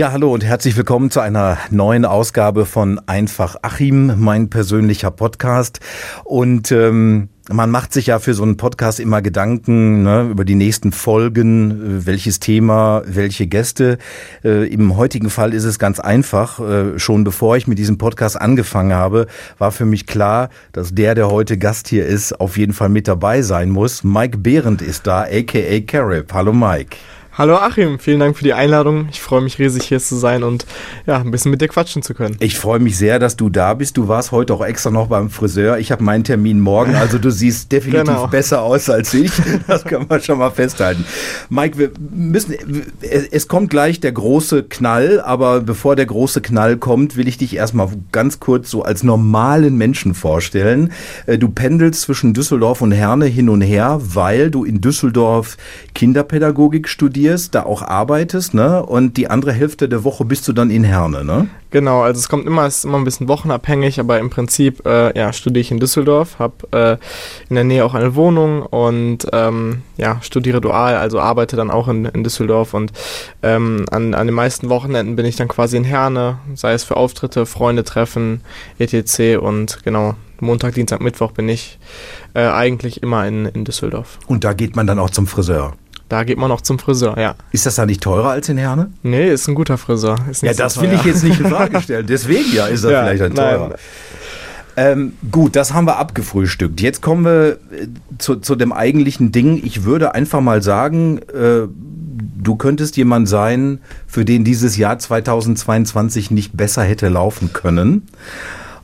Ja, hallo und herzlich willkommen zu einer neuen Ausgabe von Einfach Achim, mein persönlicher Podcast. Und ähm, man macht sich ja für so einen Podcast immer Gedanken ne, über die nächsten Folgen, äh, welches Thema, welche Gäste. Äh, Im heutigen Fall ist es ganz einfach. Äh, schon bevor ich mit diesem Podcast angefangen habe, war für mich klar, dass der, der heute Gast hier ist, auf jeden Fall mit dabei sein muss. Mike Behrendt ist da, aka Carib. Hallo Mike. Hallo Achim, vielen Dank für die Einladung. Ich freue mich riesig hier zu sein und ja, ein bisschen mit dir quatschen zu können. Ich freue mich sehr, dass du da bist. Du warst heute auch extra noch beim Friseur. Ich habe meinen Termin morgen, also du siehst definitiv genau. besser aus als ich. Das können wir schon mal festhalten. Mike, wir müssen es kommt gleich der große Knall, aber bevor der große Knall kommt, will ich dich erstmal ganz kurz so als normalen Menschen vorstellen. Äh, du pendelst zwischen Düsseldorf und Herne hin und her, weil du in Düsseldorf Kinderpädagogik studierst studierst, da auch arbeitest, ne? Und die andere Hälfte der Woche bist du dann in Herne, ne? Genau, also es kommt immer, es ist immer ein bisschen wochenabhängig, aber im Prinzip, äh, ja, studiere ich in Düsseldorf, habe äh, in der Nähe auch eine Wohnung und ähm, ja, studiere dual, also arbeite dann auch in, in Düsseldorf und ähm, an, an den meisten Wochenenden bin ich dann quasi in Herne, sei es für Auftritte, Freunde treffen, etc. und genau, Montag, Dienstag, Mittwoch bin ich äh, eigentlich immer in, in Düsseldorf. Und da geht man dann auch zum Friseur? Da geht man noch zum Friseur, ja. Ist das da nicht teurer als in Herne? Nee, ist ein guter Friseur. ja, das so will ich jetzt nicht in Frage stellen. Deswegen ja, ist er ja, vielleicht ein teurer. Ähm, gut, das haben wir abgefrühstückt. Jetzt kommen wir äh, zu, zu dem eigentlichen Ding. Ich würde einfach mal sagen, äh, du könntest jemand sein, für den dieses Jahr 2022 nicht besser hätte laufen können.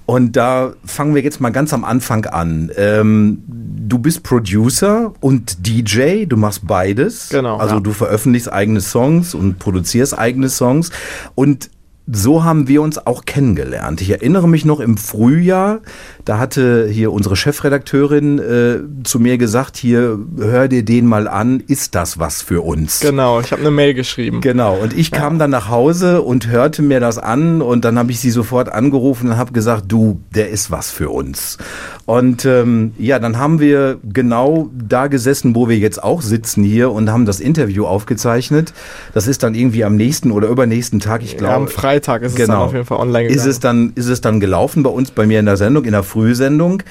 Und da fangen wir jetzt mal ganz am Anfang an. Ähm, du bist Producer und DJ, du machst beides. Genau. Also ja. du veröffentlichst eigene Songs und produzierst eigene Songs. Und so haben wir uns auch kennengelernt. Ich erinnere mich noch im Frühjahr, da hatte hier unsere Chefredakteurin äh, zu mir gesagt, hier hör dir den mal an, ist das was für uns? Genau, ich habe eine Mail geschrieben. Genau, und ich kam ja. dann nach Hause und hörte mir das an und dann habe ich sie sofort angerufen und habe gesagt, du, der ist was für uns. Und ähm, ja, dann haben wir genau da gesessen, wo wir jetzt auch sitzen hier und haben das Interview aufgezeichnet. Das ist dann irgendwie am nächsten oder übernächsten Tag, ich glaube. Ja, am Freitag ist genau. es dann genau. auf jeden Fall online gegangen. Ist es, dann, ist es dann gelaufen bei uns, bei mir in der Sendung, in der Frühsendung.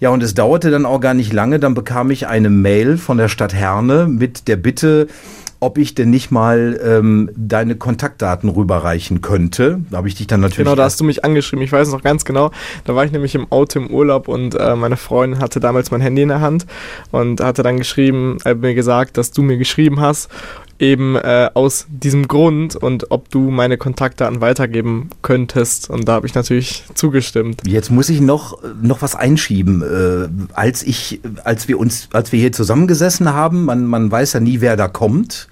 Ja, und es dauerte dann auch gar nicht lange. Dann bekam ich eine Mail von der Stadt Herne mit der Bitte, ob ich denn nicht mal ähm, deine Kontaktdaten rüberreichen könnte. Da habe ich dich dann natürlich. Genau, da hast du mich angeschrieben. Ich weiß noch ganz genau. Da war ich nämlich im Auto im Urlaub und äh, meine Freundin hatte damals mein Handy in der Hand und hatte dann geschrieben, äh, mir gesagt, dass du mir geschrieben hast eben äh, aus diesem Grund und ob du meine Kontaktdaten weitergeben könntest. Und da habe ich natürlich zugestimmt. Jetzt muss ich noch, noch was einschieben. Äh, als ich, als wir uns, als wir hier zusammengesessen haben, man, man weiß ja nie, wer da kommt.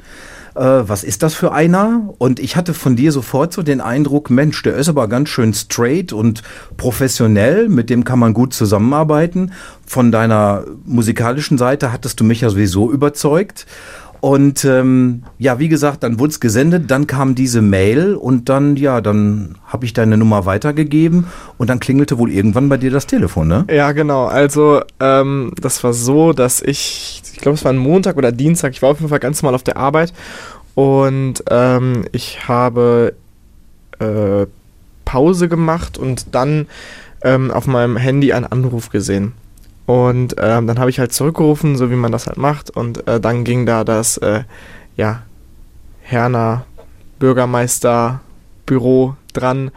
Äh, was ist das für einer? Und ich hatte von dir sofort so den Eindruck, Mensch, der ist aber ganz schön straight und professionell, mit dem kann man gut zusammenarbeiten. Von deiner musikalischen Seite hattest du mich ja sowieso überzeugt. Und ähm, ja, wie gesagt, dann wurde es gesendet, dann kam diese Mail und dann, ja, dann habe ich deine Nummer weitergegeben und dann klingelte wohl irgendwann bei dir das Telefon, ne? Ja, genau. Also ähm, das war so, dass ich, ich glaube, es war ein Montag oder Dienstag, ich war auf jeden Fall ganz normal auf der Arbeit und ähm, ich habe äh, Pause gemacht und dann ähm, auf meinem Handy einen Anruf gesehen. Und ähm, dann habe ich halt zurückgerufen, so wie man das halt macht. Und äh, dann ging da das, äh, ja, Herner Bürgermeisterbüro dran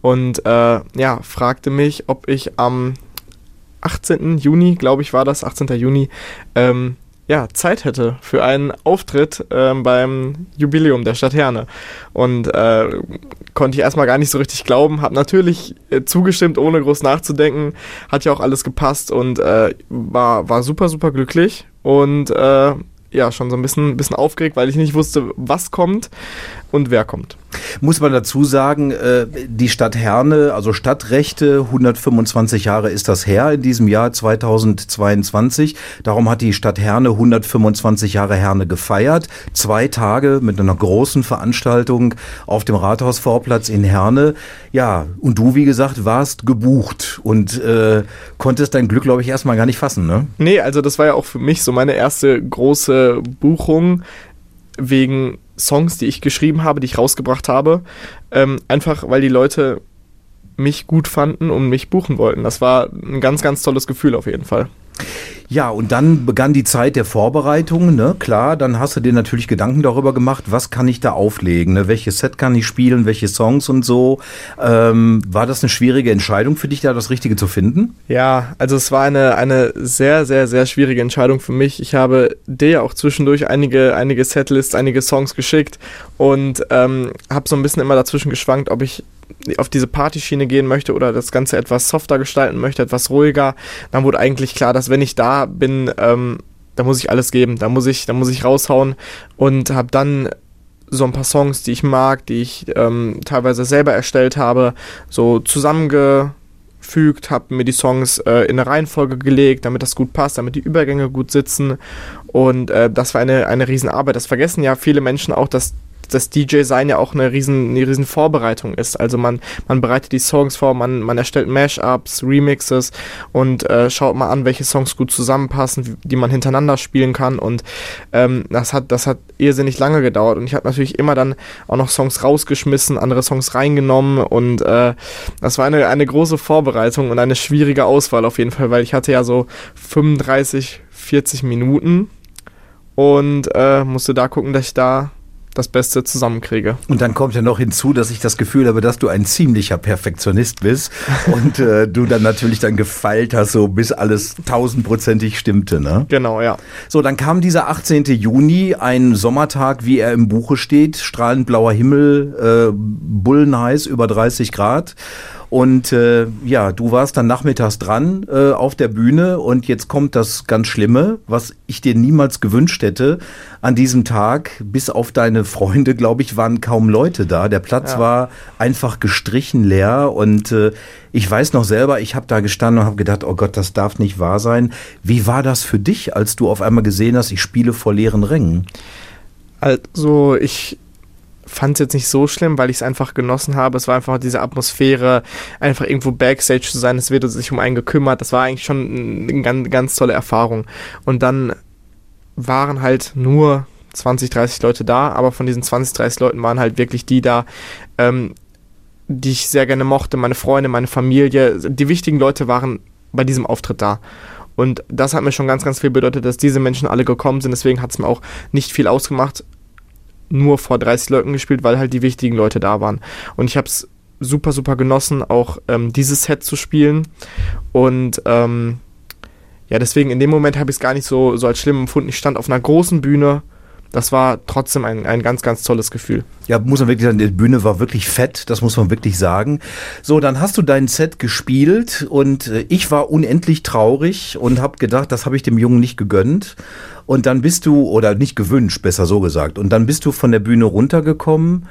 und äh, ja, fragte mich, ob ich am 18. Juni, glaube ich, war das, 18. Juni, ähm, ja, Zeit hätte für einen Auftritt ähm, beim Jubiläum der Stadt Herne. Und äh, konnte ich erstmal gar nicht so richtig glauben, habe natürlich äh, zugestimmt, ohne groß nachzudenken, hat ja auch alles gepasst und äh, war, war super, super glücklich. Und äh, ja, schon so ein bisschen, bisschen aufgeregt, weil ich nicht wusste, was kommt und wer kommt. Muss man dazu sagen, äh, die Stadt Herne, also Stadtrechte, 125 Jahre ist das her in diesem Jahr 2022. Darum hat die Stadt Herne 125 Jahre Herne gefeiert. Zwei Tage mit einer großen Veranstaltung auf dem Rathausvorplatz in Herne. Ja, und du, wie gesagt, warst gebucht und äh, konntest dein Glück, glaube ich, erstmal gar nicht fassen, ne? Nee, also das war ja auch für mich so meine erste große Buchung wegen Songs, die ich geschrieben habe, die ich rausgebracht habe, ähm, einfach weil die Leute mich gut fanden und mich buchen wollten. Das war ein ganz, ganz tolles Gefühl auf jeden Fall. Ja, und dann begann die Zeit der Vorbereitung, ne? Klar, dann hast du dir natürlich Gedanken darüber gemacht, was kann ich da auflegen, ne? Welches Set kann ich spielen, welche Songs und so. Ähm, war das eine schwierige Entscheidung für dich, da das Richtige zu finden? Ja, also es war eine, eine sehr, sehr, sehr schwierige Entscheidung für mich. Ich habe dir auch zwischendurch einige, einige Setlists, einige Songs geschickt und ähm, habe so ein bisschen immer dazwischen geschwankt, ob ich auf diese Partyschiene gehen möchte oder das Ganze etwas softer gestalten möchte, etwas ruhiger, dann wurde eigentlich klar, dass wenn ich da bin, ähm, da muss ich alles geben, da muss ich, da muss ich raushauen und habe dann so ein paar Songs, die ich mag, die ich ähm, teilweise selber erstellt habe, so zusammengefügt, habe mir die Songs äh, in eine Reihenfolge gelegt, damit das gut passt, damit die Übergänge gut sitzen und äh, das war eine, eine Riesenarbeit. Das vergessen ja viele Menschen auch, dass das DJ-Sein ja auch eine riesen, eine riesen Vorbereitung ist. Also man, man bereitet die Songs vor, man, man erstellt Mashups, Remixes und äh, schaut mal an, welche Songs gut zusammenpassen, die man hintereinander spielen kann. Und ähm, das, hat, das hat irrsinnig lange gedauert. Und ich habe natürlich immer dann auch noch Songs rausgeschmissen, andere Songs reingenommen. Und äh, das war eine, eine große Vorbereitung und eine schwierige Auswahl auf jeden Fall, weil ich hatte ja so 35, 40 Minuten und äh, musste da gucken, dass ich da das Beste zusammenkriege. Und dann kommt ja noch hinzu, dass ich das Gefühl habe, dass du ein ziemlicher Perfektionist bist und äh, du dann natürlich dann gefeilt hast, so bis alles tausendprozentig stimmte. Ne? Genau, ja. So, dann kam dieser 18. Juni, ein Sommertag, wie er im Buche steht, strahlend blauer Himmel, äh, bullenheiß, über 30 Grad. Und äh, ja, du warst dann nachmittags dran äh, auf der Bühne und jetzt kommt das ganz Schlimme, was ich dir niemals gewünscht hätte. An diesem Tag, bis auf deine Freunde, glaube ich, waren kaum Leute da. Der Platz ja. war einfach gestrichen leer und äh, ich weiß noch selber, ich habe da gestanden und habe gedacht, oh Gott, das darf nicht wahr sein. Wie war das für dich, als du auf einmal gesehen hast, ich spiele vor leeren Rängen? Also ich fand es jetzt nicht so schlimm, weil ich es einfach genossen habe. Es war einfach diese Atmosphäre, einfach irgendwo Backstage zu sein, es wird sich um einen gekümmert. Das war eigentlich schon eine ganz, ganz tolle Erfahrung. Und dann waren halt nur 20, 30 Leute da, aber von diesen 20, 30 Leuten waren halt wirklich die da, ähm, die ich sehr gerne mochte, meine Freunde, meine Familie. Die wichtigen Leute waren bei diesem Auftritt da. Und das hat mir schon ganz, ganz viel bedeutet, dass diese Menschen alle gekommen sind. Deswegen hat es mir auch nicht viel ausgemacht, nur vor 30 Leuten gespielt, weil halt die wichtigen Leute da waren. Und ich habe es super, super genossen, auch ähm, dieses Set zu spielen. Und ähm, ja, deswegen in dem Moment habe ich es gar nicht so, so als schlimm empfunden. Ich stand auf einer großen Bühne das war trotzdem ein, ein ganz, ganz tolles Gefühl. Ja, muss man wirklich sagen, die Bühne war wirklich fett, das muss man wirklich sagen. So, dann hast du dein Set gespielt und äh, ich war unendlich traurig und habe gedacht, das habe ich dem Jungen nicht gegönnt. Und dann bist du, oder nicht gewünscht, besser so gesagt, und dann bist du von der Bühne runtergekommen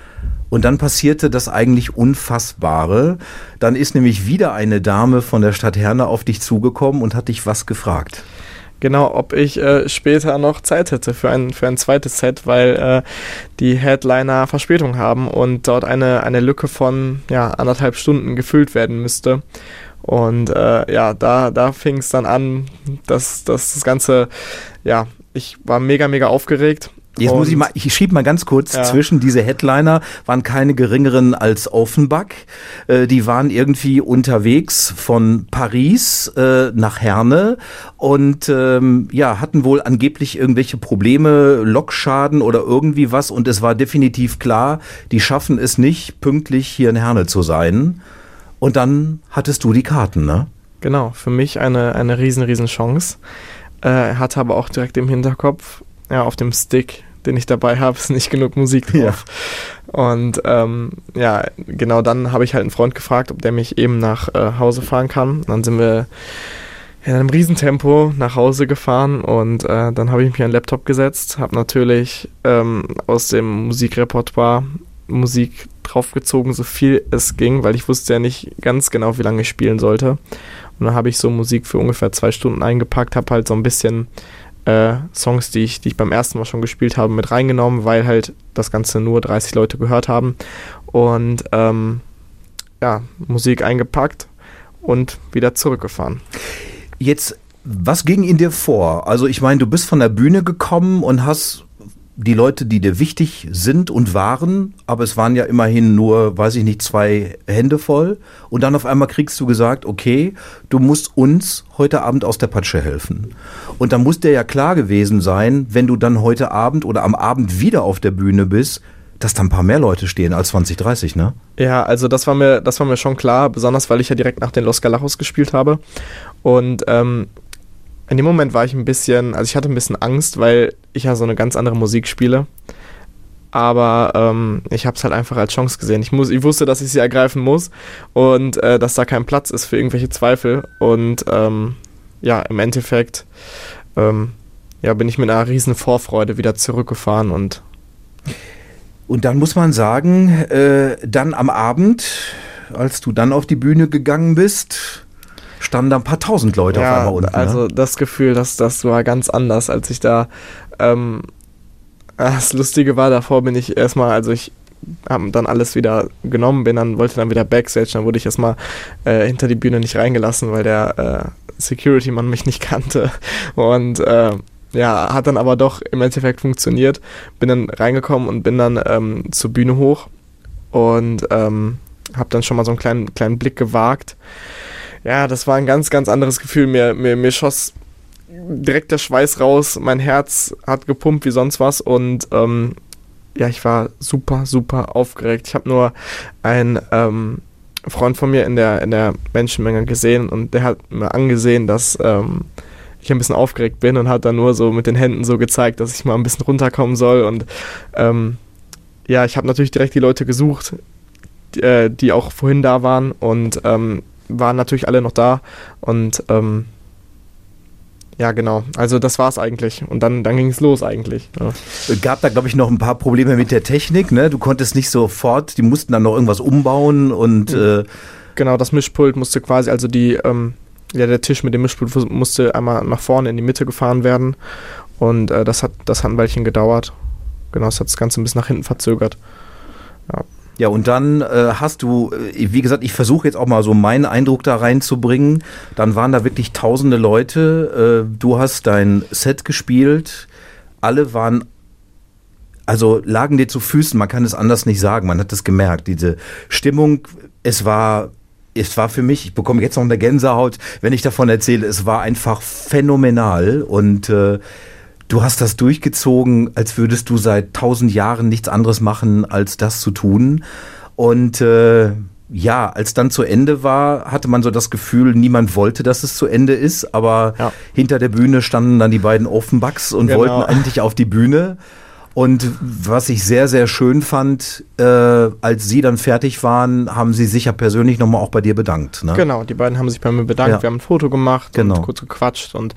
und dann passierte das eigentlich Unfassbare. Dann ist nämlich wieder eine Dame von der Stadt Herne auf dich zugekommen und hat dich was gefragt genau, ob ich äh, später noch Zeit hätte für ein, für ein zweites Set, weil äh, die Headliner Verspätung haben und dort eine, eine Lücke von ja, anderthalb Stunden gefüllt werden müsste. Und äh, ja, da, da fing es dann an, dass, dass das Ganze, ja, ich war mega, mega aufgeregt Jetzt und muss ich mal, ich schieb mal ganz kurz ja. zwischen. Diese Headliner waren keine geringeren als Offenbach. Äh, die waren irgendwie unterwegs von Paris äh, nach Herne und ähm, ja, hatten wohl angeblich irgendwelche Probleme, Lokschaden oder irgendwie was. Und es war definitiv klar, die schaffen es nicht, pünktlich hier in Herne zu sein. Und dann hattest du die Karten, ne? Genau, für mich eine, eine riesen, riesen Chance. Äh, hatte aber auch direkt im Hinterkopf, ja, auf dem Stick, den ich dabei habe, ist nicht genug Musik drauf. Ja. Und ähm, ja, genau dann habe ich halt einen Freund gefragt, ob der mich eben nach äh, Hause fahren kann. Dann sind wir in einem Riesentempo nach Hause gefahren und äh, dann habe ich mich an den Laptop gesetzt, habe natürlich ähm, aus dem Musikrepertoire Musik draufgezogen, so viel es ging, weil ich wusste ja nicht ganz genau, wie lange ich spielen sollte. Und dann habe ich so Musik für ungefähr zwei Stunden eingepackt, habe halt so ein bisschen äh, Songs, die ich, die ich beim ersten Mal schon gespielt habe, mit reingenommen, weil halt das Ganze nur 30 Leute gehört haben. Und ähm, ja, Musik eingepackt und wieder zurückgefahren. Jetzt, was ging in dir vor? Also ich meine, du bist von der Bühne gekommen und hast die Leute, die dir wichtig sind und waren, aber es waren ja immerhin nur, weiß ich nicht, zwei Hände voll. Und dann auf einmal kriegst du gesagt, okay, du musst uns heute Abend aus der Patsche helfen. Und dann muss dir ja klar gewesen sein, wenn du dann heute Abend oder am Abend wieder auf der Bühne bist, dass da ein paar mehr Leute stehen als 2030, ne? Ja, also das war mir, das war mir schon klar, besonders weil ich ja direkt nach den Los Galajos gespielt habe. Und ähm, in dem Moment war ich ein bisschen, also ich hatte ein bisschen Angst, weil ich ja so eine ganz andere Musik spiele. Aber ähm, ich habe es halt einfach als Chance gesehen. Ich, muss, ich wusste, dass ich sie ergreifen muss und äh, dass da kein Platz ist für irgendwelche Zweifel. Und ähm, ja, im Endeffekt ähm, ja, bin ich mit einer riesen Vorfreude wieder zurückgefahren und und dann muss man sagen, äh, dann am Abend, als du dann auf die Bühne gegangen bist, standen da ein paar tausend Leute ja, auf einmal unten. Also ne? das Gefühl, das, das war ganz anders, als ich da. Ähm, das Lustige war, davor bin ich erstmal, also ich habe dann alles wieder genommen, bin dann, wollte dann wieder Backstage, dann wurde ich erstmal äh, hinter die Bühne nicht reingelassen, weil der äh, Security-Mann mich nicht kannte. Und äh, ja, hat dann aber doch im Endeffekt funktioniert. Bin dann reingekommen und bin dann ähm, zur Bühne hoch und ähm, habe dann schon mal so einen kleinen, kleinen Blick gewagt. Ja, das war ein ganz, ganz anderes Gefühl. Mir, mir, mir schoss direkt der Schweiß raus, mein Herz hat gepumpt wie sonst was und ähm, ja, ich war super, super aufgeregt. Ich habe nur einen ähm, Freund von mir in der, in der Menschenmenge gesehen und der hat mir angesehen, dass ähm, ich ein bisschen aufgeregt bin und hat dann nur so mit den Händen so gezeigt, dass ich mal ein bisschen runterkommen soll. Und ähm, ja, ich habe natürlich direkt die Leute gesucht, die, äh, die auch vorhin da waren und ähm, waren natürlich alle noch da. Und ähm, ja, genau. Also das war es eigentlich. Und dann, dann ging es los eigentlich. Ja. Gab da, glaube ich, noch ein paar Probleme mit der Technik. Ne? Du konntest nicht sofort, die mussten dann noch irgendwas umbauen und... Mhm. Äh genau, das Mischpult musste quasi, also die, ähm, ja, der Tisch mit dem Mischpult musste einmal nach vorne in die Mitte gefahren werden. Und äh, das, hat, das hat ein Weilchen gedauert. Genau, das hat das Ganze ein bisschen nach hinten verzögert. Ja. Ja, und dann äh, hast du, äh, wie gesagt, ich versuche jetzt auch mal so meinen Eindruck da reinzubringen. Dann waren da wirklich tausende Leute. Äh, du hast dein Set gespielt. Alle waren, also lagen dir zu Füßen. Man kann es anders nicht sagen. Man hat es gemerkt. Diese Stimmung, es war es war für mich, ich bekomme jetzt noch eine Gänsehaut, wenn ich davon erzähle, es war einfach phänomenal und äh, du hast das durchgezogen, als würdest du seit tausend Jahren nichts anderes machen, als das zu tun. Und äh, ja, als dann zu Ende war, hatte man so das Gefühl, niemand wollte, dass es zu Ende ist, aber ja. hinter der Bühne standen dann die beiden Offenbacks und genau. wollten endlich auf die Bühne. Und was ich sehr, sehr schön fand, äh, als sie dann fertig waren, haben sie sich ja persönlich nochmal auch bei dir bedankt. Ne? Genau, die beiden haben sich bei mir bedankt. Ja. Wir haben ein Foto gemacht genau. und kurz gequatscht. Und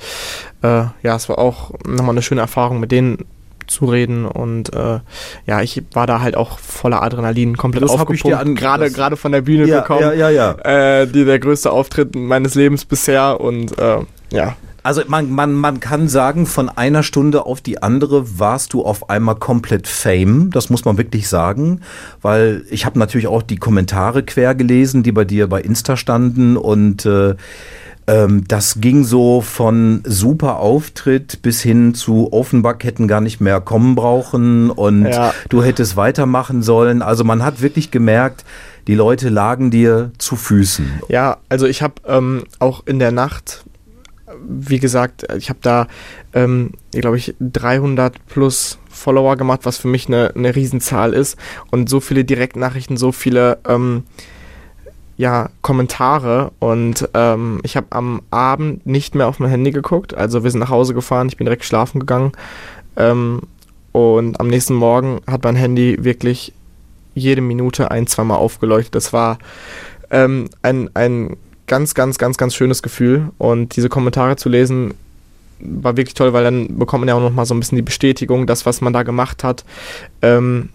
äh, ja, es war auch nochmal eine schöne Erfahrung, mit denen zu reden und äh, ja, ich war da halt auch voller Adrenalin, komplett das aufgepumpt, gerade gerade von der Bühne ja, gekommen, ja, ja, ja. Äh, die der größte Auftritt meines Lebens bisher und äh, ja, also man, man, man kann sagen, von einer Stunde auf die andere warst du auf einmal komplett Fame. Das muss man wirklich sagen, weil ich habe natürlich auch die Kommentare quer gelesen, die bei dir bei Insta standen und äh, ähm, das ging so von super Auftritt bis hin zu Offenbach hätten gar nicht mehr kommen brauchen und ja. du hättest weitermachen sollen. Also man hat wirklich gemerkt, die Leute lagen dir zu Füßen. Ja, also ich habe ähm, auch in der Nacht wie gesagt, ich habe da, ähm, glaube ich, 300 plus Follower gemacht, was für mich eine, eine Riesenzahl ist. Und so viele Direktnachrichten, so viele ähm, ja, Kommentare. Und ähm, ich habe am Abend nicht mehr auf mein Handy geguckt. Also wir sind nach Hause gefahren, ich bin direkt schlafen gegangen. Ähm, und am nächsten Morgen hat mein Handy wirklich jede Minute ein, zweimal aufgeleuchtet. Das war ähm, ein, ein ganz, ganz, ganz, ganz schönes Gefühl. Und diese Kommentare zu lesen, war wirklich toll, weil dann bekommt man ja auch nochmal so ein bisschen die Bestätigung, das, was man da gemacht hat, ähm,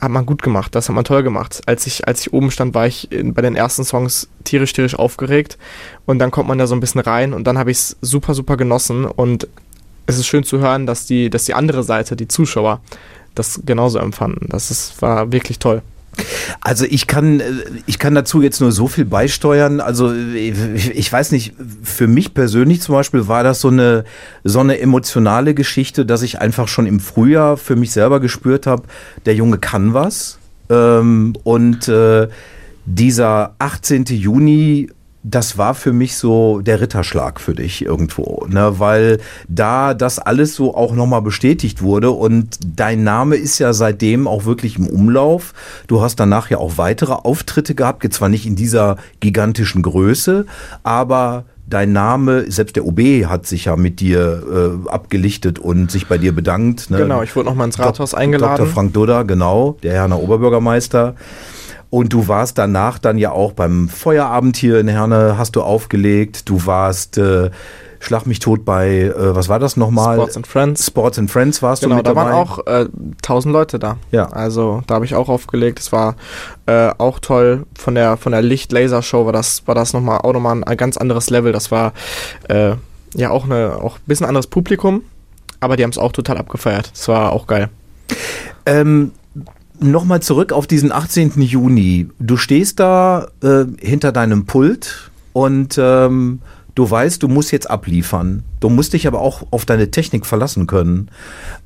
hat man gut gemacht, das hat man toll gemacht. Als ich, als ich oben stand, war ich in, bei den ersten Songs tierisch, tierisch aufgeregt und dann kommt man da so ein bisschen rein und dann habe ich es super, super genossen und es ist schön zu hören, dass die, dass die andere Seite, die Zuschauer, das genauso empfanden. Das ist, war wirklich toll. Also ich kann, ich kann dazu jetzt nur so viel beisteuern. Also ich weiß nicht, für mich persönlich zum Beispiel war das so eine, so eine emotionale Geschichte, dass ich einfach schon im Frühjahr für mich selber gespürt habe, der Junge kann was. Ähm, und äh, dieser 18. Juni das war für mich so der Ritterschlag für dich irgendwo, ne? weil da das alles so auch nochmal bestätigt wurde und dein Name ist ja seitdem auch wirklich im Umlauf. Du hast danach ja auch weitere Auftritte gehabt, jetzt zwar nicht in dieser gigantischen Größe, aber dein Name, selbst der OB hat sich ja mit dir äh, abgelichtet und sich bei dir bedankt. Ne? Genau, ich wurde nochmal ins Rathaus eingeladen. Dr. Frank Dudder, genau, der Herner Oberbürgermeister. Und du warst danach dann ja auch beim Feuerabend hier in Herne, hast du aufgelegt. Du warst äh, Schlag mich tot bei, äh, was war das nochmal? Sports and Friends. Sports and Friends warst genau, du mit da dabei. waren auch äh, 1000 Leute da. Ja. Also da habe ich auch aufgelegt. Es war äh, auch toll. Von der, von der Licht-Laser-Show war das, war das nochmal auch nochmal ein ganz anderes Level. Das war äh, ja auch, eine, auch ein bisschen anderes Publikum, aber die haben es auch total abgefeiert. Das war auch geil. Ähm, Nochmal zurück auf diesen 18. Juni. Du stehst da äh, hinter deinem Pult und ähm, du weißt, du musst jetzt abliefern. Du musst dich aber auch auf deine Technik verlassen können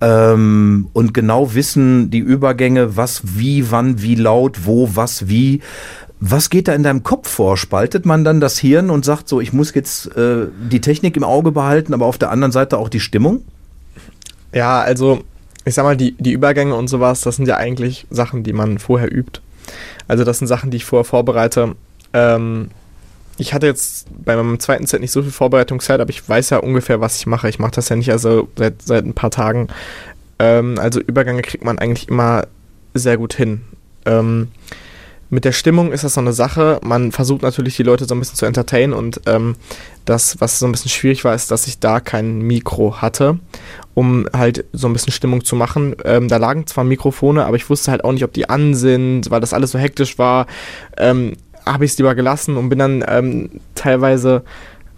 ähm, und genau wissen, die Übergänge, was, wie, wann, wie laut, wo, was, wie. Was geht da in deinem Kopf vor? Spaltet man dann das Hirn und sagt so, ich muss jetzt äh, die Technik im Auge behalten, aber auf der anderen Seite auch die Stimmung? Ja, also ich sag mal, die, die Übergänge und sowas, das sind ja eigentlich Sachen, die man vorher übt. Also das sind Sachen, die ich vorher vorbereite. Ähm, ich hatte jetzt bei meinem zweiten Set nicht so viel Vorbereitungszeit, aber ich weiß ja ungefähr, was ich mache. Ich mache das ja nicht also seit, seit ein paar Tagen. Ähm, also Übergänge kriegt man eigentlich immer sehr gut hin. Ähm, mit der Stimmung ist das so eine Sache. Man versucht natürlich, die Leute so ein bisschen zu entertainen und ähm, das, was so ein bisschen schwierig war, ist, dass ich da kein Mikro hatte, um halt so ein bisschen Stimmung zu machen. Ähm, da lagen zwar Mikrofone, aber ich wusste halt auch nicht, ob die an sind, weil das alles so hektisch war. Ähm, Habe ich es lieber gelassen und bin dann ähm, teilweise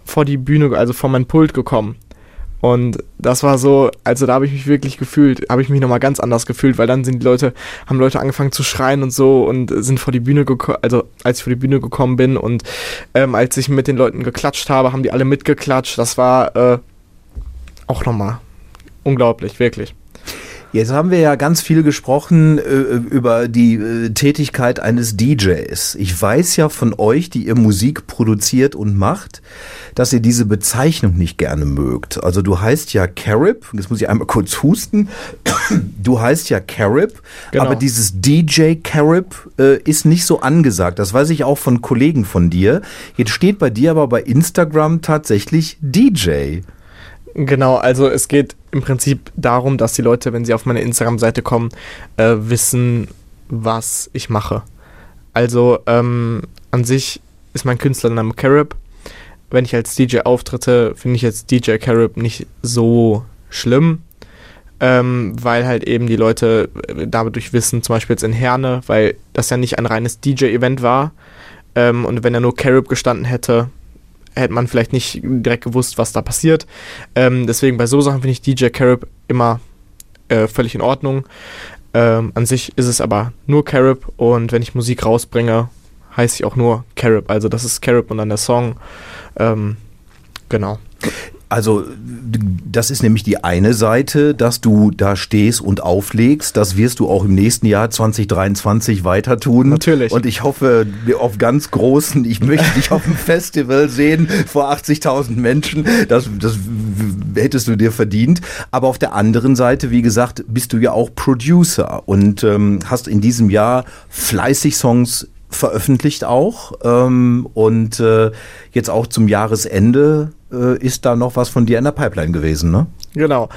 vor die Bühne, also vor mein Pult gekommen. Und das war so, also da habe ich mich wirklich gefühlt, habe ich mich nochmal ganz anders gefühlt, weil dann sind die Leute, haben Leute angefangen zu schreien und so und sind vor die Bühne gekommen, also als ich vor die Bühne gekommen bin und ähm, als ich mit den Leuten geklatscht habe, haben die alle mitgeklatscht. Das war äh, auch nochmal unglaublich, wirklich. Jetzt haben wir ja ganz viel gesprochen äh, über die äh, Tätigkeit eines DJs. Ich weiß ja von euch, die ihr Musik produziert und macht, dass ihr diese Bezeichnung nicht gerne mögt. Also du heißt ja Carib, jetzt muss ich einmal kurz husten. Du heißt ja Carib, Genau. aber dieses DJ Carib äh, ist nicht so angesagt. Das weiß ich auch von Kollegen von dir. Jetzt steht bei dir aber bei Instagram tatsächlich DJ. Genau, also es geht im Prinzip darum, dass die Leute, wenn sie auf meine Instagram-Seite kommen, äh, wissen, was ich mache. Also ähm, an sich ist mein Künstlername Carib. Wenn ich als DJ auftritte, finde ich jetzt DJ Carib nicht so schlimm, ähm, weil halt eben die Leute äh, dadurch wissen, zum Beispiel jetzt in Herne, weil das ja nicht ein reines DJ-Event war. Ähm, und wenn er nur Carib gestanden hätte, hätte man vielleicht nicht direkt gewusst, was da passiert. Ähm, deswegen bei so Sachen finde ich DJ Carib immer äh, völlig in Ordnung. Ähm, an sich ist es aber nur Carib und wenn ich Musik rausbringe, heiße ich auch nur Carib. Also das ist Carib und dann der Song. Ähm, genau. Also das ist nämlich die eine Seite, dass du da stehst und auflegst. Das wirst du auch im nächsten Jahr 2023 weiter tun. Natürlich. Und ich hoffe auf ganz großen, ich möchte dich auf dem Festival sehen vor 80.000 Menschen. Das, das hättest du dir verdient. Aber auf der anderen Seite, wie gesagt, bist du ja auch Producer und ähm, hast in diesem Jahr fleißig Songs veröffentlicht auch. Ähm, und äh, jetzt auch zum Jahresende äh, ist da noch was von dir in der Pipeline gewesen, ne? Genau.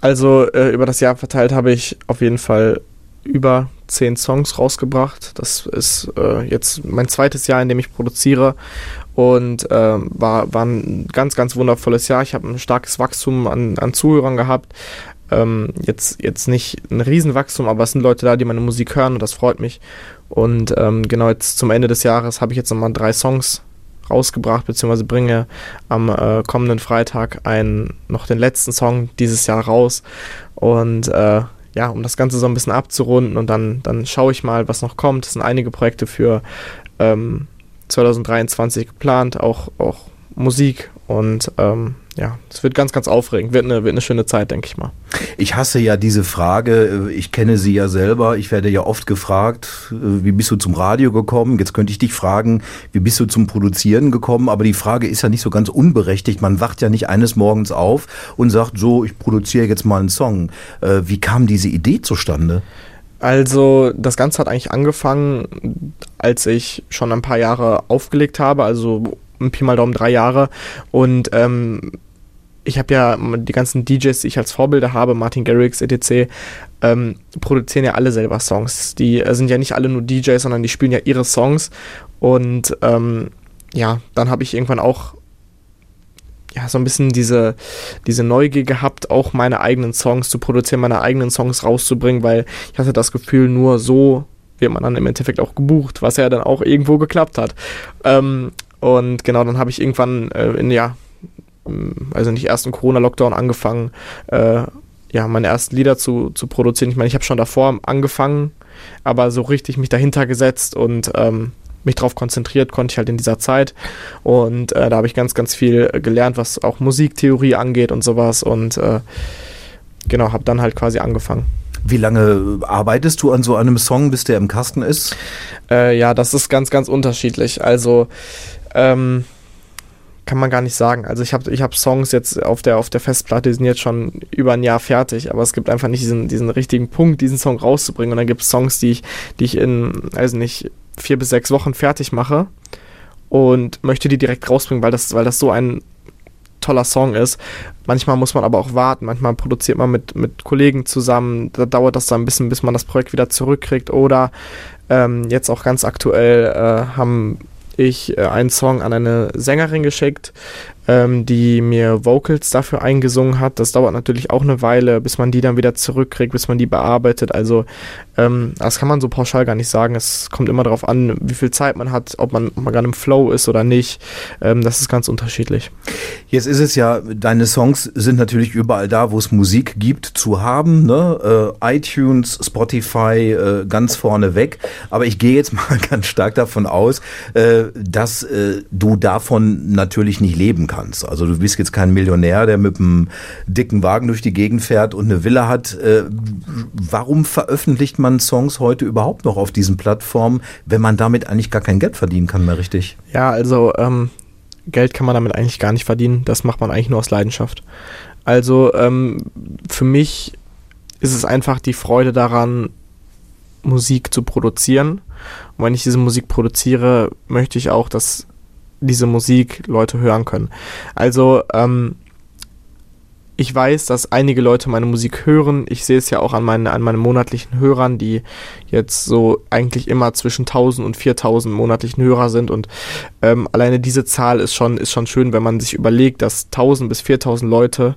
Also äh, über das Jahr verteilt habe ich auf jeden Fall über zehn Songs rausgebracht. Das ist äh, jetzt mein zweites Jahr, in dem ich produziere und ähm, war, war ein ganz, ganz wundervolles Jahr. Ich habe ein starkes Wachstum an, an Zuhörern gehabt. Ähm, jetzt, jetzt nicht ein Riesenwachstum, aber es sind Leute da, die meine Musik hören und das freut mich. Und ähm, genau jetzt zum Ende des Jahres habe ich jetzt nochmal drei Songs rausgebracht, beziehungsweise bringe am äh, kommenden Freitag einen, noch den letzten Song dieses Jahr raus. Und äh, ja, um das Ganze so ein bisschen abzurunden und dann, dann schaue ich mal, was noch kommt. Es sind einige Projekte für ähm, 2023 geplant, auch, auch Musik und ähm, ja, es wird ganz, ganz aufregend. Wird eine, wird eine schöne Zeit, denke ich mal. Ich hasse ja diese Frage. Ich kenne sie ja selber. Ich werde ja oft gefragt, äh, wie bist du zum Radio gekommen? Jetzt könnte ich dich fragen, wie bist du zum Produzieren gekommen? Aber die Frage ist ja nicht so ganz unberechtigt. Man wacht ja nicht eines Morgens auf und sagt, so, ich produziere jetzt mal einen Song. Äh, wie kam diese Idee zustande? Also das Ganze hat eigentlich angefangen, als ich schon ein paar Jahre aufgelegt habe, also Pi mal Daumen drei Jahre. Und ähm, ich habe ja die ganzen DJs, die ich als Vorbilder habe, Martin Garrix, etc., ähm, produzieren ja alle selber Songs. Die äh, sind ja nicht alle nur DJs, sondern die spielen ja ihre Songs. Und ähm, ja, dann habe ich irgendwann auch ja, so ein bisschen diese, diese Neugier gehabt, auch meine eigenen Songs zu produzieren, meine eigenen Songs rauszubringen, weil ich hatte das Gefühl, nur so wird man dann im Endeffekt auch gebucht, was ja dann auch irgendwo geklappt hat. Ähm, und genau, dann habe ich irgendwann äh, in, ja, also nicht ersten Corona-Lockdown angefangen, äh, ja, meine ersten Lieder zu, zu produzieren. Ich meine, ich habe schon davor angefangen, aber so richtig mich dahinter gesetzt und ähm, mich darauf konzentriert konnte ich halt in dieser Zeit. Und äh, da habe ich ganz, ganz viel gelernt, was auch Musiktheorie angeht und sowas. Und äh, genau, habe dann halt quasi angefangen. Wie lange arbeitest du an so einem Song, bis der im Kasten ist? Äh, ja, das ist ganz, ganz unterschiedlich. Also ähm, kann man gar nicht sagen. Also ich habe ich hab Songs jetzt auf der, auf der Festplatte, die sind jetzt schon über ein Jahr fertig, aber es gibt einfach nicht diesen, diesen richtigen Punkt, diesen Song rauszubringen. Und dann gibt es Songs, die ich, die ich in, also nicht, vier bis sechs Wochen fertig mache und möchte die direkt rausbringen, weil das, weil das so ein toller Song ist. Manchmal muss man aber auch warten, manchmal produziert man mit, mit Kollegen zusammen, da dauert das dann ein bisschen, bis man das Projekt wieder zurückkriegt. Oder ähm, jetzt auch ganz aktuell äh, haben ich äh, einen Song an eine Sängerin geschickt, ähm, die mir Vocals dafür eingesungen hat. Das dauert natürlich auch eine Weile, bis man die dann wieder zurückkriegt, bis man die bearbeitet. Also ähm, das kann man so pauschal gar nicht sagen. Es kommt immer darauf an, wie viel Zeit man hat, ob man, ob man gerade im Flow ist oder nicht. Ähm, das ist ganz unterschiedlich. Jetzt ist es ja, deine Songs sind natürlich überall da, wo es Musik gibt, zu haben. Ne? Äh, iTunes, Spotify, äh, ganz vorne weg. Aber ich gehe jetzt mal ganz stark davon aus, äh, dass äh, du davon natürlich nicht leben kannst. Also du bist jetzt kein Millionär, der mit einem dicken Wagen durch die Gegend fährt und eine Villa hat. Äh, warum veröffentlicht man Songs heute überhaupt noch auf diesen Plattformen, wenn man damit eigentlich gar kein Geld verdienen kann mehr richtig? Ja, also ähm, Geld kann man damit eigentlich gar nicht verdienen. Das macht man eigentlich nur aus Leidenschaft. Also ähm, für mich ist es einfach die Freude daran, Musik zu produzieren. Und wenn ich diese Musik produziere, möchte ich auch, dass diese Musik Leute hören können. Also, ähm, ich weiß, dass einige Leute meine Musik hören. Ich sehe es ja auch an, meinen, an meinen monatlichen Hörern, die jetzt so eigentlich immer zwischen 1000 und 4000 monatlichen Hörer sind. Und ähm, alleine diese Zahl ist schon, ist schon schön, wenn man sich überlegt, dass 1000 bis 4000 Leute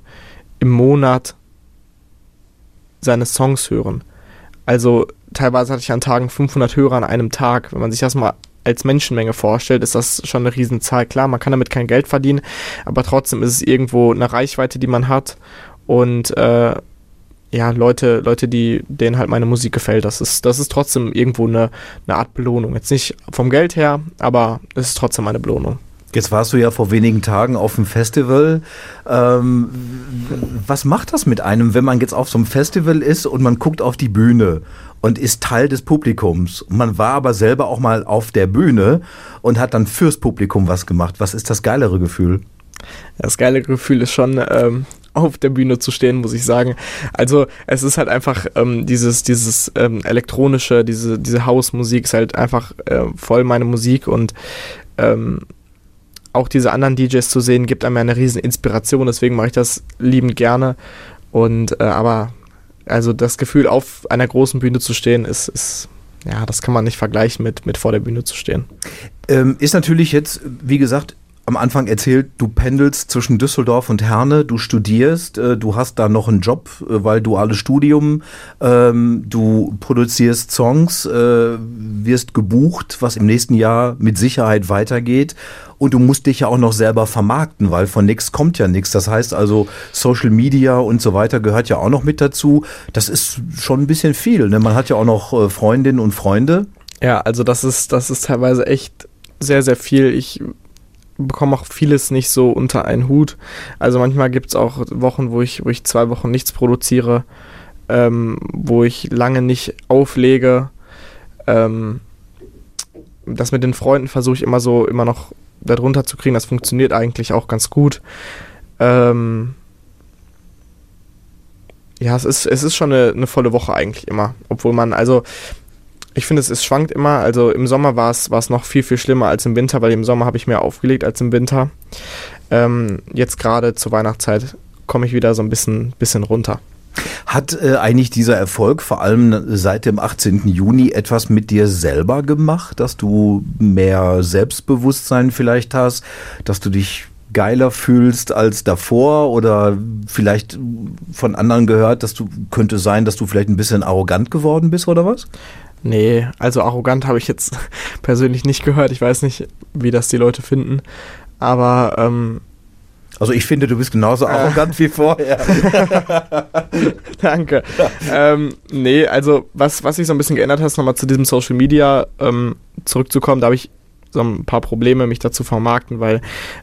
im Monat seine Songs hören. Also teilweise hatte ich an Tagen 500 Hörer an einem Tag. Wenn man sich das mal als Menschenmenge vorstellt, ist das schon eine Riesenzahl. Klar, man kann damit kein Geld verdienen, aber trotzdem ist es irgendwo eine Reichweite, die man hat. Und äh, ja, Leute, Leute, die denen halt meine Musik gefällt, das ist, das ist trotzdem irgendwo eine, eine Art Belohnung. Jetzt nicht vom Geld her, aber es ist trotzdem eine Belohnung. Jetzt warst du ja vor wenigen Tagen auf dem Festival. Ähm, was macht das mit einem, wenn man jetzt auf so einem Festival ist und man guckt auf die Bühne und ist Teil des Publikums? Man war aber selber auch mal auf der Bühne und hat dann fürs Publikum was gemacht. Was ist das geilere Gefühl? Das geile Gefühl ist schon, ähm, auf der Bühne zu stehen, muss ich sagen. Also es ist halt einfach ähm, dieses, dieses ähm, elektronische, diese, diese Hausmusik ist halt einfach äh, voll meine Musik und ähm, auch diese anderen DJs zu sehen, gibt einem eine riesen Inspiration, deswegen mache ich das liebend gerne. Und äh, aber also das Gefühl, auf einer großen Bühne zu stehen, ist, ist ja, das kann man nicht vergleichen mit, mit vor der Bühne zu stehen. Ähm, ist natürlich jetzt, wie gesagt, am Anfang erzählt, du pendelst zwischen Düsseldorf und Herne, du studierst, äh, du hast da noch einen Job, äh, weil duales Studium, ähm, du produzierst Songs, äh, wirst gebucht, was im nächsten Jahr mit Sicherheit weitergeht und du musst dich ja auch noch selber vermarkten, weil von nichts kommt ja nichts. Das heißt also, Social Media und so weiter gehört ja auch noch mit dazu. Das ist schon ein bisschen viel. Ne? Man hat ja auch noch äh, Freundinnen und Freunde. Ja, also das ist, das ist teilweise echt sehr, sehr viel. Ich bekomme auch vieles nicht so unter einen Hut. Also manchmal gibt es auch Wochen, wo ich, wo ich zwei Wochen nichts produziere, ähm, wo ich lange nicht auflege. Ähm, das mit den Freunden versuche ich immer so immer noch darunter zu kriegen. Das funktioniert eigentlich auch ganz gut. Ähm, ja, es ist, es ist schon eine, eine volle Woche eigentlich immer. Obwohl man, also ich finde, es, es schwankt immer. Also im Sommer war es, noch viel, viel schlimmer als im Winter, weil im Sommer habe ich mehr aufgelegt als im Winter. Ähm, jetzt gerade zur Weihnachtszeit komme ich wieder so ein bisschen, bisschen runter. Hat äh, eigentlich dieser Erfolg vor allem seit dem 18. Juni etwas mit dir selber gemacht, dass du mehr Selbstbewusstsein vielleicht hast, dass du dich geiler fühlst als davor oder vielleicht von anderen gehört, dass du könnte sein, dass du vielleicht ein bisschen arrogant geworden bist oder was? Nee, also arrogant habe ich jetzt persönlich nicht gehört. Ich weiß nicht, wie das die Leute finden. Aber ähm, also ich finde, du bist genauso arrogant wie vorher. Danke. Ähm, nee, also was, was sich so ein bisschen geändert hat, nochmal zu diesem Social Media ähm, zurückzukommen, da habe ich so ein paar Probleme, mich dazu vermarkten, weil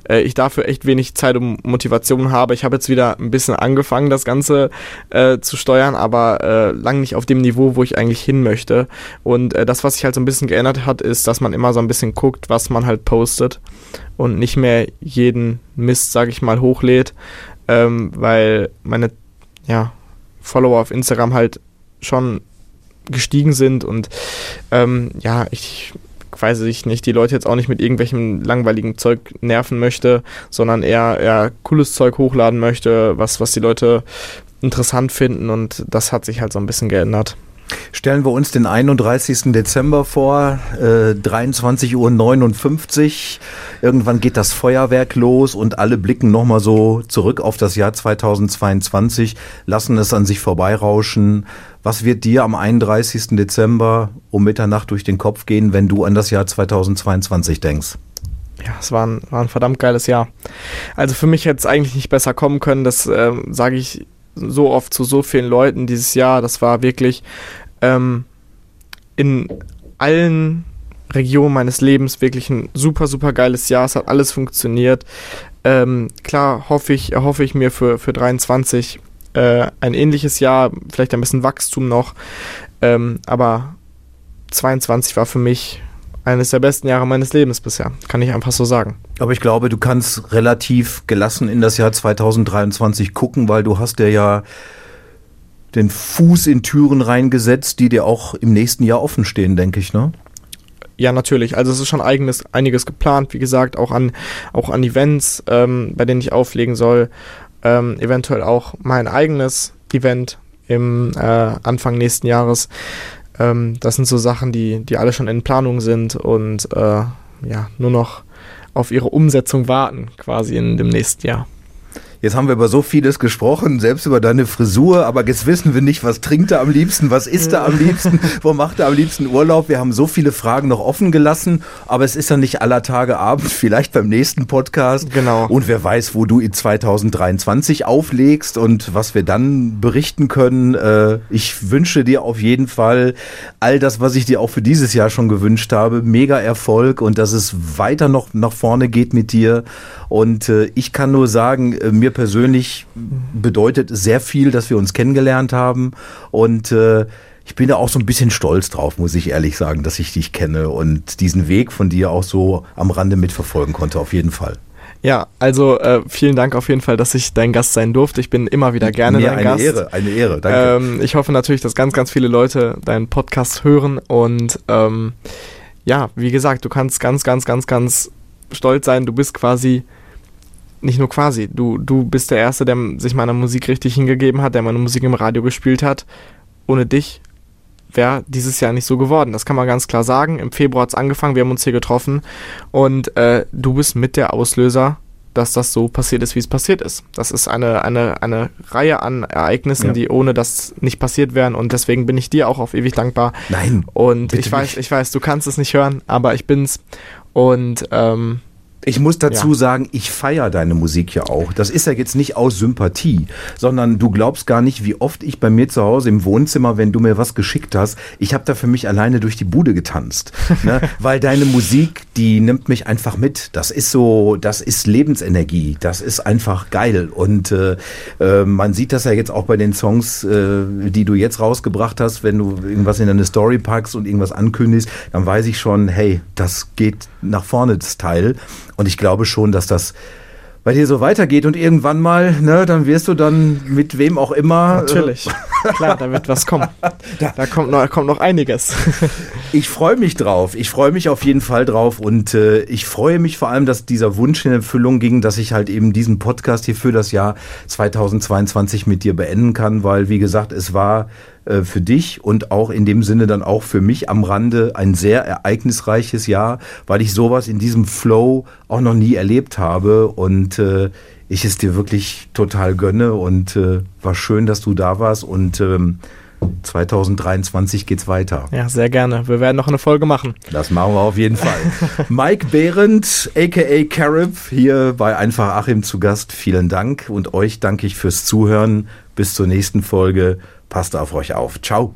äh, ich dafür echt wenig Zeit und Motivation habe. Ich habe jetzt wieder ein bisschen angefangen, das Ganze äh, zu steuern, aber äh, lang nicht auf dem Niveau, wo ich eigentlich hin möchte. Und äh, das, was sich halt so ein bisschen geändert hat, ist, dass man immer so ein bisschen guckt, was man halt postet und nicht mehr jeden Mist, sage ich mal, hochlädt, ähm, weil meine ja, Follower auf Instagram halt schon gestiegen sind und ähm, ja, ich weiß ich nicht, die Leute jetzt auch nicht mit irgendwelchem langweiligen Zeug nerven möchte, sondern eher, eher cooles Zeug hochladen möchte, was, was die Leute interessant finden und das hat sich halt so ein bisschen geändert. Stellen wir uns den 31. Dezember vor, äh, 23.59 Uhr. Irgendwann geht das Feuerwerk los und alle blicken nochmal so zurück auf das Jahr 2022, lassen es an sich vorbeirauschen. Was wird dir am 31. Dezember um Mitternacht durch den Kopf gehen, wenn du an das Jahr 2022 denkst? Ja, es war ein, war ein verdammt geiles Jahr. Also für mich hätte es eigentlich nicht besser kommen können. Das äh, sage ich so oft zu so vielen Leuten dieses Jahr. Das war wirklich ähm, in allen Regionen meines Lebens wirklich ein super, super geiles Jahr. Es hat alles funktioniert. Ähm, klar hoffe ich, hoffe ich mir für, für 23 äh, ein ähnliches Jahr, vielleicht ein bisschen Wachstum noch. Ähm, aber 22 war für mich eines der besten Jahre meines Lebens bisher, kann ich einfach so sagen. Aber ich glaube, du kannst relativ gelassen in das Jahr 2023 gucken, weil du hast dir ja den Fuß in Türen reingesetzt, die dir auch im nächsten Jahr offen stehen, denke ich, ne? Ja, natürlich. Also es ist schon eigenes, einiges geplant, wie gesagt, auch an, auch an Events, ähm, bei denen ich auflegen soll ähm, eventuell auch mein eigenes Event im äh, Anfang nächsten Jahres. Ähm, das sind so Sachen, die, die alle schon in Planung sind und äh, ja, nur noch auf ihre Umsetzung warten, quasi in dem nächsten Jahr. Jetzt haben wir über so vieles gesprochen, selbst über deine Frisur, aber jetzt wissen wir nicht, was trinkt er am liebsten, was isst er am liebsten, wo macht er am liebsten Urlaub. Wir haben so viele Fragen noch offen gelassen, aber es ist ja nicht aller Tage Abend, vielleicht beim nächsten Podcast. Genau. Und wer weiß, wo du in 2023 auflegst und was wir dann berichten können. Äh, ich wünsche dir auf jeden Fall all das, was ich dir auch für dieses Jahr schon gewünscht habe. Mega Erfolg und dass es weiter noch nach vorne geht mit dir. Und äh, ich kann nur sagen, äh, mir persönlich bedeutet sehr viel, dass wir uns kennengelernt haben. Und äh, ich bin da auch so ein bisschen stolz drauf, muss ich ehrlich sagen, dass ich dich kenne und diesen Weg von dir auch so am Rande mitverfolgen konnte, auf jeden Fall. Ja, also äh, vielen Dank auf jeden Fall, dass ich dein Gast sein durfte. Ich bin immer wieder gerne Mir dein eine Gast. Eine Ehre, eine Ehre, danke. Ähm, ich hoffe natürlich, dass ganz, ganz viele Leute deinen Podcast hören und ähm, ja, wie gesagt, du kannst ganz, ganz, ganz, ganz stolz sein. Du bist quasi nicht nur quasi, du, du bist der Erste, der sich meiner Musik richtig hingegeben hat, der meine Musik im Radio gespielt hat. Ohne dich wäre dieses Jahr nicht so geworden. Das kann man ganz klar sagen. Im Februar hat es angefangen, wir haben uns hier getroffen und äh, du bist mit der Auslöser dass das so passiert ist, wie es passiert ist. Das ist eine, eine, eine Reihe an Ereignissen, ja. die ohne das nicht passiert wären und deswegen bin ich dir auch auf ewig dankbar. Nein. Und ich weiß, nicht. ich weiß, du kannst es nicht hören, aber ich bin's. Und ähm, ich muss dazu ja. sagen, ich feiere deine Musik ja auch. Das ist ja jetzt nicht aus Sympathie, sondern du glaubst gar nicht, wie oft ich bei mir zu Hause im Wohnzimmer, wenn du mir was geschickt hast, ich habe da für mich alleine durch die Bude getanzt. ne? Weil deine Musik, die nimmt mich einfach mit. Das ist so, das ist Lebensenergie. Das ist einfach geil. Und äh, äh, man sieht das ja jetzt auch bei den Songs, äh, die du jetzt rausgebracht hast, wenn du irgendwas in deine Story packst und irgendwas ankündigst, dann weiß ich schon, hey, das geht nach vorne, das Teil. Und ich glaube schon, dass das bei dir so weitergeht und irgendwann mal, ne, dann wirst du dann mit wem auch immer. Äh, Natürlich. Klar, da wird was kommen. Da, da kommt, noch, kommt noch einiges. ich freue mich drauf. Ich freue mich auf jeden Fall drauf und äh, ich freue mich vor allem, dass dieser Wunsch in Erfüllung ging, dass ich halt eben diesen Podcast hier für das Jahr 2022 mit dir beenden kann, weil, wie gesagt, es war äh, für dich und auch in dem Sinne dann auch für mich am Rande ein sehr ereignisreiches Jahr, weil ich sowas in diesem Flow auch noch nie erlebt habe und äh, ich es dir wirklich total gönne und äh, war schön, dass du da warst und ähm, 2023 geht's weiter. Ja, sehr gerne. Wir werden noch eine Folge machen. Das machen wir auf jeden Fall. Mike Behrendt, aka Carib, hier bei Einfach Achim zu Gast. Vielen Dank und euch danke ich fürs Zuhören. Bis zur nächsten Folge. Passt auf euch auf. Ciao.